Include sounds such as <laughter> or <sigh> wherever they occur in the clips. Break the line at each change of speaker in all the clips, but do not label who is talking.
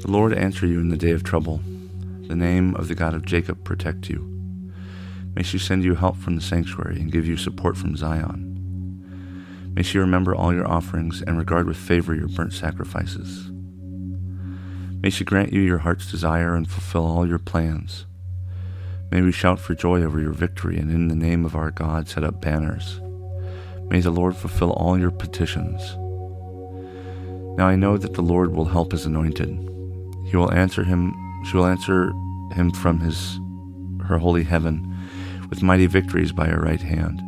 The Lord answer you in the day of trouble. The name of the God of Jacob protect you. May she send you help from the sanctuary and give you support from Zion. May she remember all your offerings and regard with favor your burnt sacrifices. May she grant you your heart's desire and fulfill all your plans. May we shout for joy over your victory and in the name of our God set up banners. May the Lord fulfill all your petitions. Now I know that the Lord will help his anointed. He will answer him, she will answer him from his her holy heaven with mighty victories by her right hand.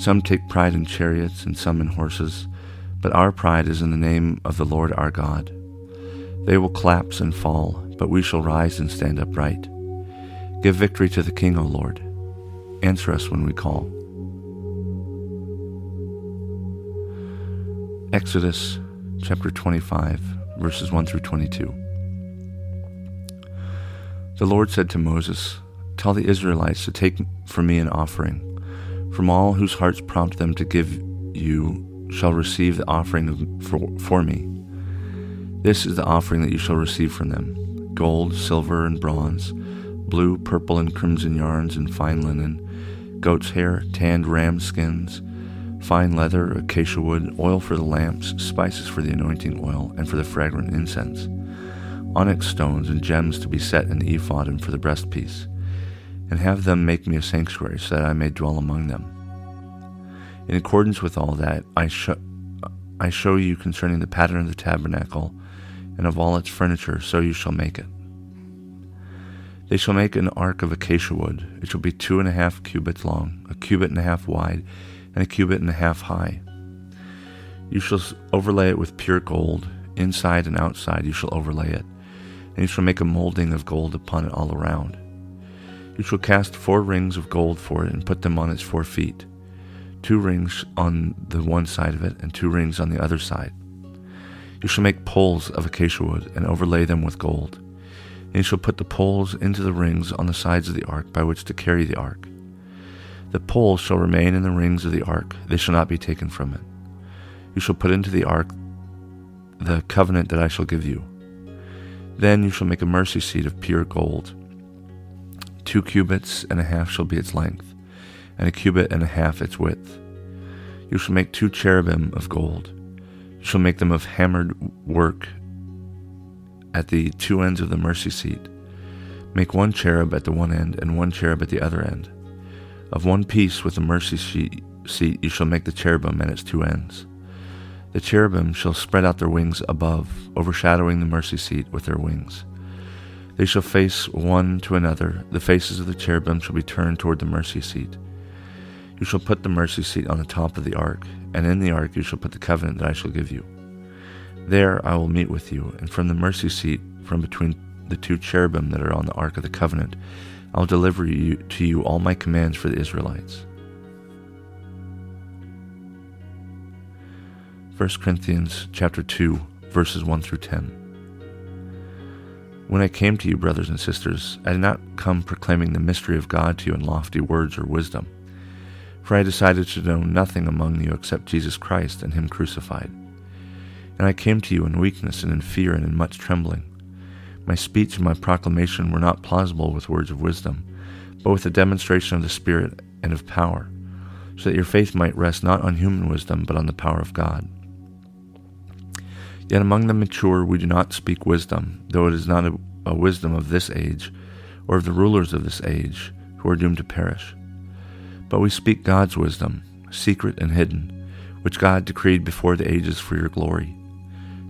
Some take pride in chariots and some in horses, but our pride is in the name of the Lord our God. They will collapse and fall, but we shall rise and stand upright. Give victory to the King, O Lord. Answer us when we call. Exodus chapter 25, verses 1 through 22. The Lord said to Moses, Tell the Israelites to take for me an offering. From all whose hearts prompt them to give you shall receive the offering for, for me. This is the offering that you shall receive from them gold, silver, and bronze, blue, purple, and crimson yarns, and fine linen, goat's hair, tanned ram skins fine leather, acacia wood, oil for the lamps, spices for the anointing oil, and for the fragrant incense, onyx stones and gems to be set in the ephod and for the breastpiece, and have them make me a sanctuary so that I may dwell among them. In accordance with all that, I, sh- I show you concerning the pattern of the tabernacle and of all its furniture, so you shall make it. They shall make an ark of acacia wood. It shall be two and a half cubits long, a cubit and a half wide, and a cubit and a half high. You shall overlay it with pure gold, inside and outside you shall overlay it, and you shall make a molding of gold upon it all around. You shall cast four rings of gold for it and put them on its four feet, two rings on the one side of it and two rings on the other side. You shall make poles of acacia wood and overlay them with gold. And you shall put the poles into the rings on the sides of the ark by which to carry the ark. The poles shall remain in the rings of the ark, they shall not be taken from it. You shall put into the ark the covenant that I shall give you. Then you shall make a mercy seat of pure gold. Two cubits and a half shall be its length, and a cubit and a half its width. You shall make two cherubim of gold. You shall make them of hammered work at the two ends of the mercy seat. Make one cherub at the one end and one cherub at the other end. Of one piece with the mercy seat you shall make the cherubim and its two ends. The cherubim shall spread out their wings above, overshadowing the mercy seat with their wings. They shall face one to another. The faces of the cherubim shall be turned toward the mercy seat. You shall put the mercy seat on the top of the ark, and in the ark you shall put the covenant that I shall give you. There I will meet with you, and from the mercy seat, from between the two cherubim that are on the ark of the covenant, I'll deliver you, to you all my commands for the Israelites. 1 Corinthians chapter 2 verses 1 through 10. When I came to you, brothers and sisters, I did not come proclaiming the mystery of God to you in lofty words or wisdom, for I decided to know nothing among you except Jesus Christ and Him crucified. And I came to you in weakness and in fear and in much trembling. My speech and my proclamation were not plausible with words of wisdom, but with a demonstration of the Spirit and of power, so that your faith might rest not on human wisdom, but on the power of God. Yet among the mature we do not speak wisdom, though it is not a, a wisdom of this age, or of the rulers of this age, who are doomed to perish. But we speak God's wisdom, secret and hidden, which God decreed before the ages for your glory.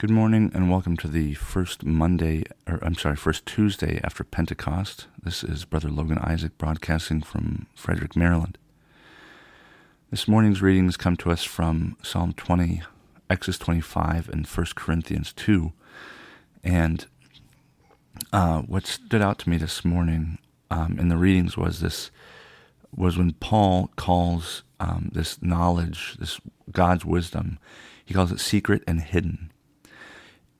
Good morning and welcome to the first Monday, or I'm sorry, first Tuesday after Pentecost. This is Brother Logan Isaac broadcasting from Frederick, Maryland. This morning's readings come to us from Psalm 20, Exodus 25, and 1 Corinthians 2. And uh, what stood out to me this morning um, in the readings was this was when Paul calls um, this knowledge, this God's wisdom, he calls it secret and hidden,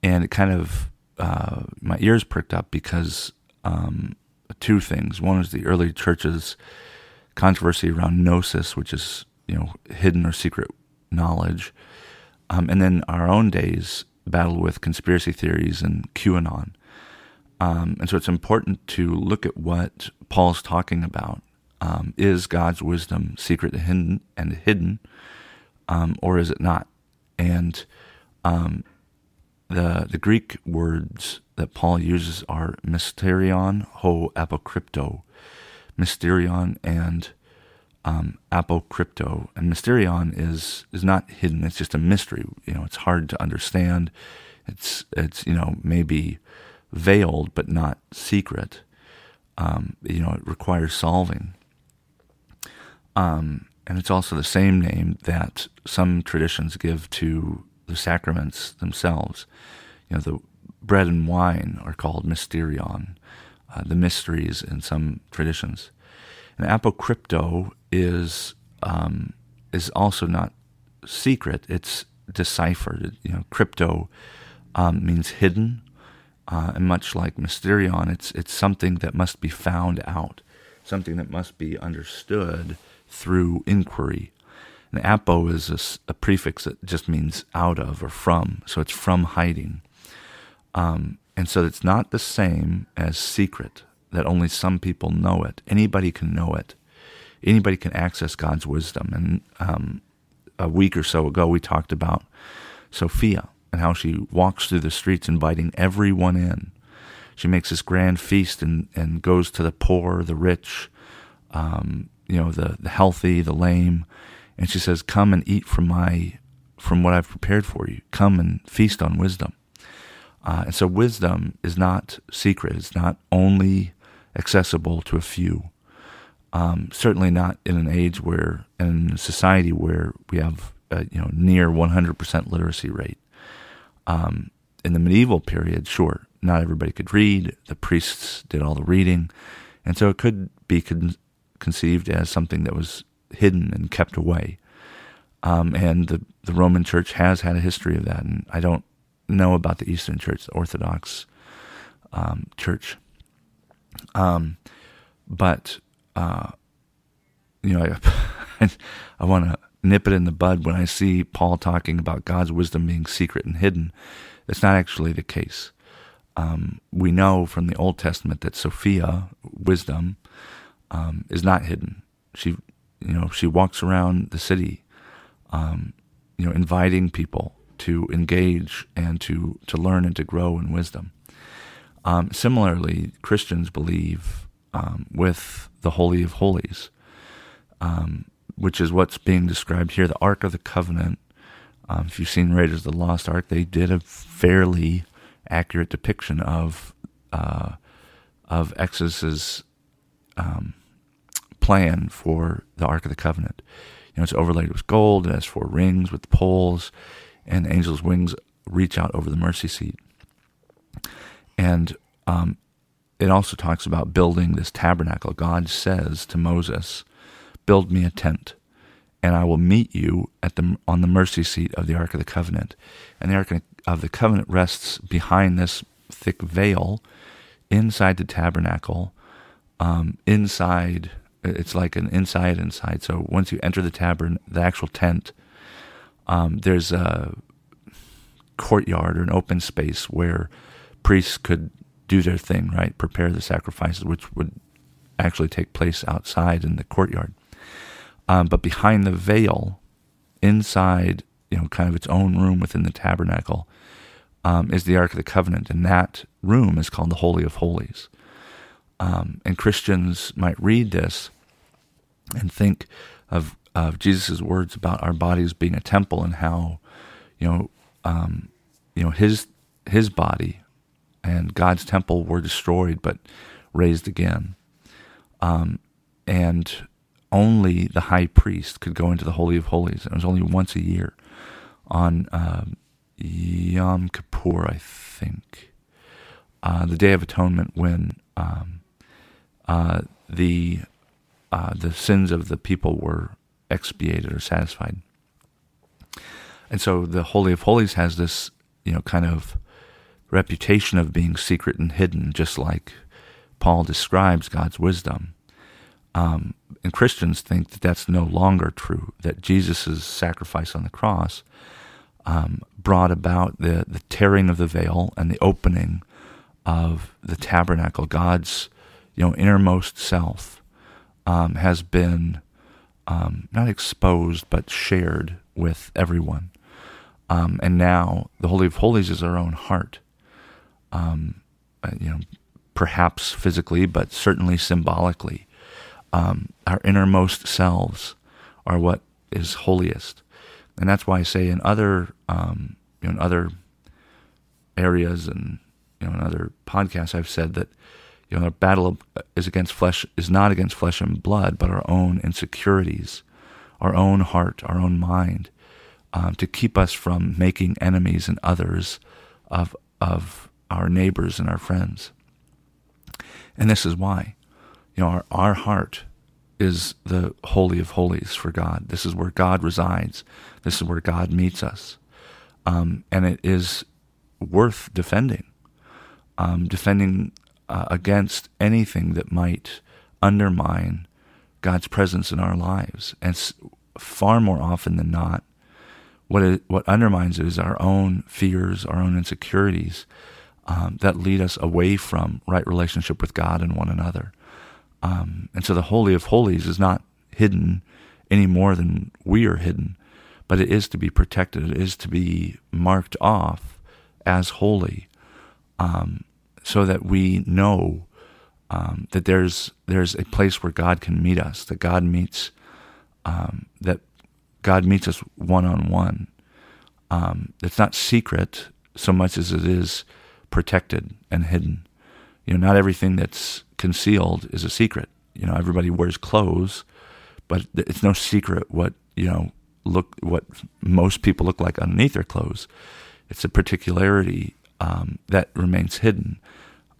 and it kind of uh, my ears pricked up because um, two things. One is the early church's controversy around gnosis, which is you know hidden or secret knowledge, um, and then our own days battle with conspiracy theories and QAnon. Um, and so it's important to look at what Paul's talking about. Um, is God's wisdom secret and hidden, and hidden um, or is it not? And um, the the Greek words that Paul uses are mysterion, ho apokrypto, mysterion and um, apokrypto. And mysterion is is not hidden; it's just a mystery. You know, it's hard to understand. It's it's you know maybe veiled but not secret. Um, you know, it requires solving. Um, and it's also the same name that some traditions give to the sacraments themselves. You know, the bread and wine are called mysterion, uh, the mysteries in some traditions. And apokrypto is um, is also not secret; it's deciphered. You know, crypto um, means hidden, uh, and much like Mysterion, it's it's something that must be found out, something that must be understood through inquiry. And apo is a, a prefix that just means out of or from, so it's from hiding. Um, and so it's not the same as secret, that only some people know it. Anybody can know it. Anybody can access God's wisdom. And um, a week or so ago, we talked about Sophia and how she walks through the streets inviting everyone in. She makes this grand feast and, and goes to the poor, the rich, um, you know, the, the healthy, the lame. And she says, Come and eat from my from what I've prepared for you. Come and feast on wisdom. Uh, and so wisdom is not secret. It's not only accessible to a few. Um, certainly not in an age where, in a society where we have, a, you know, near 100% literacy rate. Um, in the medieval period, sure, not everybody could read. The priests did all the reading. And so it could be con- conceived as something that was hidden and kept away. Um, and the, the Roman Church has had a history of that. And I don't know about the Eastern Church, the Orthodox um, Church. Um, but, uh, you know, <laughs> I, I want to nip it in the bud when I see Paul talking about God's wisdom being secret and hidden. It's not actually the case. Um, we know from the Old Testament that Sophia, wisdom, um, is not hidden. She, you know, she walks around the city, um, you know, inviting people to engage and to to learn and to grow in wisdom. Um, similarly, Christians believe um, with the Holy of Holies. Um, which is what's being described here, the Ark of the Covenant. Um, if you've seen Raiders of the Lost Ark, they did a fairly accurate depiction of uh, of Exodus's um, plan for the Ark of the Covenant. You know, it's overlaid with gold. It has four rings with poles, and the angel's wings reach out over the mercy seat. And um, it also talks about building this tabernacle. God says to Moses, build me a tent, and I will meet you at the on the mercy seat of the Ark of the Covenant. And the Ark of the Covenant rests behind this thick veil inside the tabernacle. Um, inside, it's like an inside inside. So once you enter the tabern, the actual tent, um, there's a courtyard or an open space where priests could do their thing, right? Prepare the sacrifices, which would actually take place outside in the courtyard. Um, but behind the veil, inside, you know, kind of its own room within the tabernacle, um, is the Ark of the Covenant, and that room is called the Holy of Holies. Um, and Christians might read this and think of of Jesus' words about our bodies being a temple and how, you know, um, you know his his body and God's temple were destroyed but raised again, um, and only the high priest could go into the holy of holies. And It was only once a year on uh, Yom Kippur, I think, uh, the Day of Atonement, when um, uh, the uh, the sins of the people were expiated or satisfied. And so the Holy of Holies has this, you know, kind of reputation of being secret and hidden, just like Paul describes God's wisdom. Um, and Christians think that that's no longer true, that Jesus' sacrifice on the cross um, brought about the, the tearing of the veil and the opening of the tabernacle. God's you know innermost self um, has been um, not exposed but shared with everyone. Um, and now the Holy of Holies is our own heart. Um, uh, you know, perhaps physically, but certainly symbolically. Um, our innermost selves are what is holiest, and that's why I say in other um, you know in other areas and you know in other podcasts I've said that you know, our battle is against flesh is not against flesh and blood, but our own insecurities, our own heart, our own mind, um, to keep us from making enemies and others of of our neighbors and our friends. And this is why, you know, our, our heart is the holy of holies for God. This is where God resides. This is where God meets us, um, and it is worth defending. Um, defending uh, against anything that might undermine God's presence in our lives. And far more often than not, what it, what undermines it is our own fears, our own insecurities um, that lead us away from right relationship with God and one another. Um, and so the Holy of Holies is not hidden any more than we are hidden, but it is to be protected. It is to be marked off as holy. Um, so that we know um, that there's there's a place where God can meet us, that God meets um, that God meets us one on one. It's not secret so much as it is protected and hidden. You know, not everything that's concealed is a secret. You know, everybody wears clothes, but it's no secret what you know look what most people look like underneath their clothes. It's a particularity um, that remains hidden,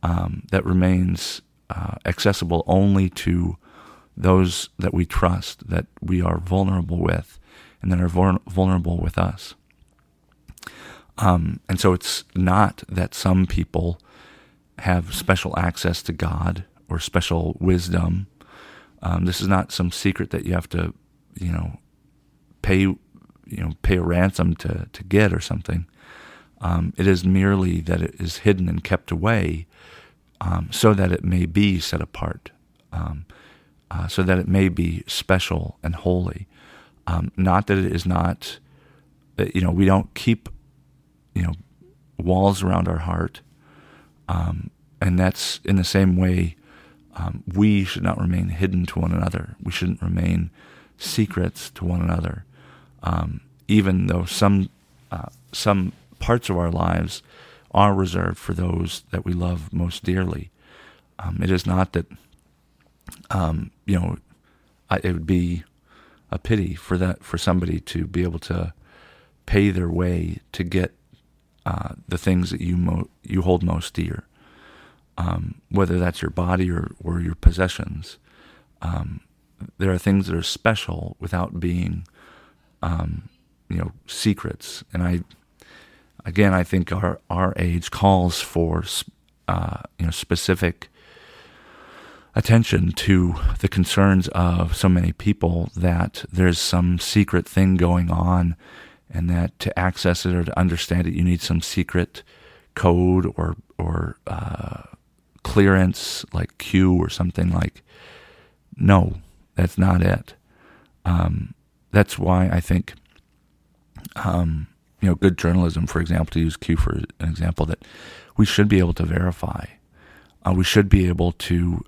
um, that remains uh, accessible only to those that we trust, that we are vulnerable with, and that are vulnerable with us. Um, and so it's not that some people have special access to God or special wisdom. Um, this is not some secret that you have to, you know, pay, you know, pay a ransom to to get or something. Um, it is merely that it is hidden and kept away um, so that it may be set apart, um, uh, so that it may be special and holy. Um, not that it is not, you know, we don't keep, you know, walls around our heart. Um, and that's in the same way um, we should not remain hidden to one another. We shouldn't remain secrets to one another, even though some uh, some parts of our lives are reserved for those that we love most dearly. Um, it is not that, um, you know, I, it would be a pity for that for somebody to be able to pay their way to get uh, the things that you mo- you hold most dear, um, whether that's your body or, or your possessions. Um, there are things that are special without being, um, you know, secrets, and I again, I think our our age calls for uh, you know specific attention to the concerns of so many people that there's some secret thing going on, and that to access it or to understand it, you need some secret code or or uh, clearance like Q or something like. No, that's not it. Um, that's why I think um, you know, good journalism, for example, to use Q for an example, that we should be able to verify. Uh, we should be able to,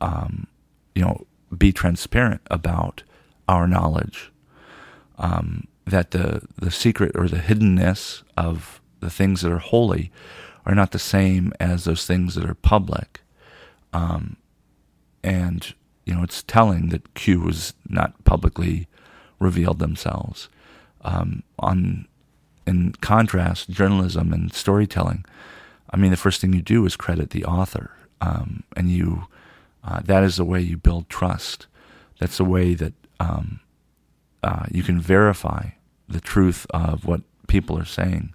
um, you know, be transparent about our knowledge. Um, that the the secret or the hiddenness of the things that are holy are not the same as those things that are public. Um, and you know, it's telling that Q was not publicly revealed themselves. Um, on in contrast, journalism and storytelling, I mean, the first thing you do is credit the author, um, and you uh, that is the way you build trust. That's the way that um, uh, you can verify the truth of what people are saying.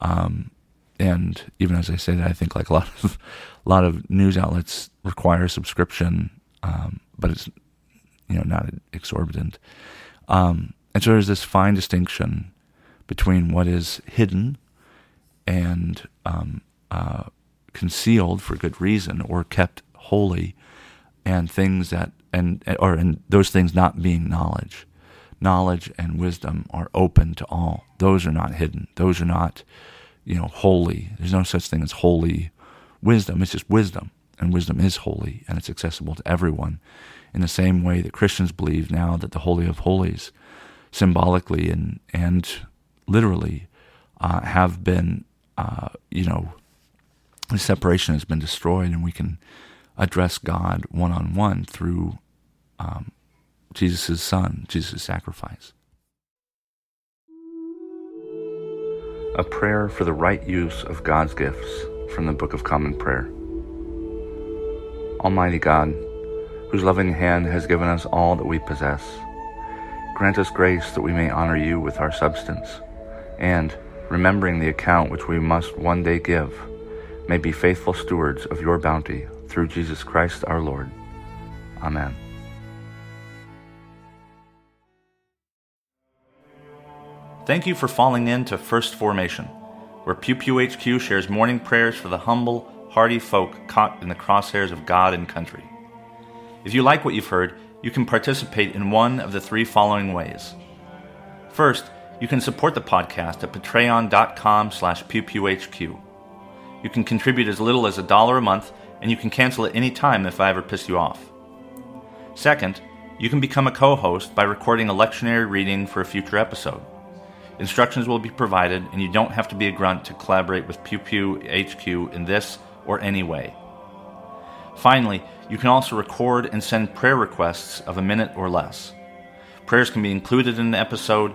Um, and even as I say that, I think like a lot of a lot of news outlets require subscription, um, but it's you know not exorbitant. Um, and so there's this fine distinction between what is hidden and um, uh, concealed for good reason or kept holy, and things that and or and those things not being knowledge. Knowledge and wisdom are open to all. Those are not hidden. Those are not, you know, holy. There's no such thing as holy wisdom. It's just wisdom, and wisdom is holy, and it's accessible to everyone. In the same way that Christians believe now that the Holy of Holies, symbolically and and literally, uh, have been, uh, you know, the separation has been destroyed, and we can address God one on one through um, Jesus' Son, Jesus' sacrifice. A prayer for the right use of God's gifts from the Book of Common Prayer. Almighty God, whose loving hand has given us all that we possess, grant us grace that we may honor you with our substance, and, remembering the account which we must one day give, may be faithful stewards of your bounty through Jesus Christ our Lord. Amen. Thank you for falling in to First Formation, where Pew Pew HQ shares morning prayers for the humble, hardy folk caught in the crosshairs of God and country. If you like what you've heard, you can participate in one of the three following ways. First, you can support the podcast at patreon.com slash pewpewhq. You can contribute as little as a dollar a month, and you can cancel at any time if I ever piss you off. Second, you can become a co-host by recording a lectionary reading for a future episode. Instructions will be provided, and you don't have to be a grunt to collaborate with Pew Pew HQ in this or any way. Finally, you can also record and send prayer requests of a minute or less. Prayers can be included in the episode,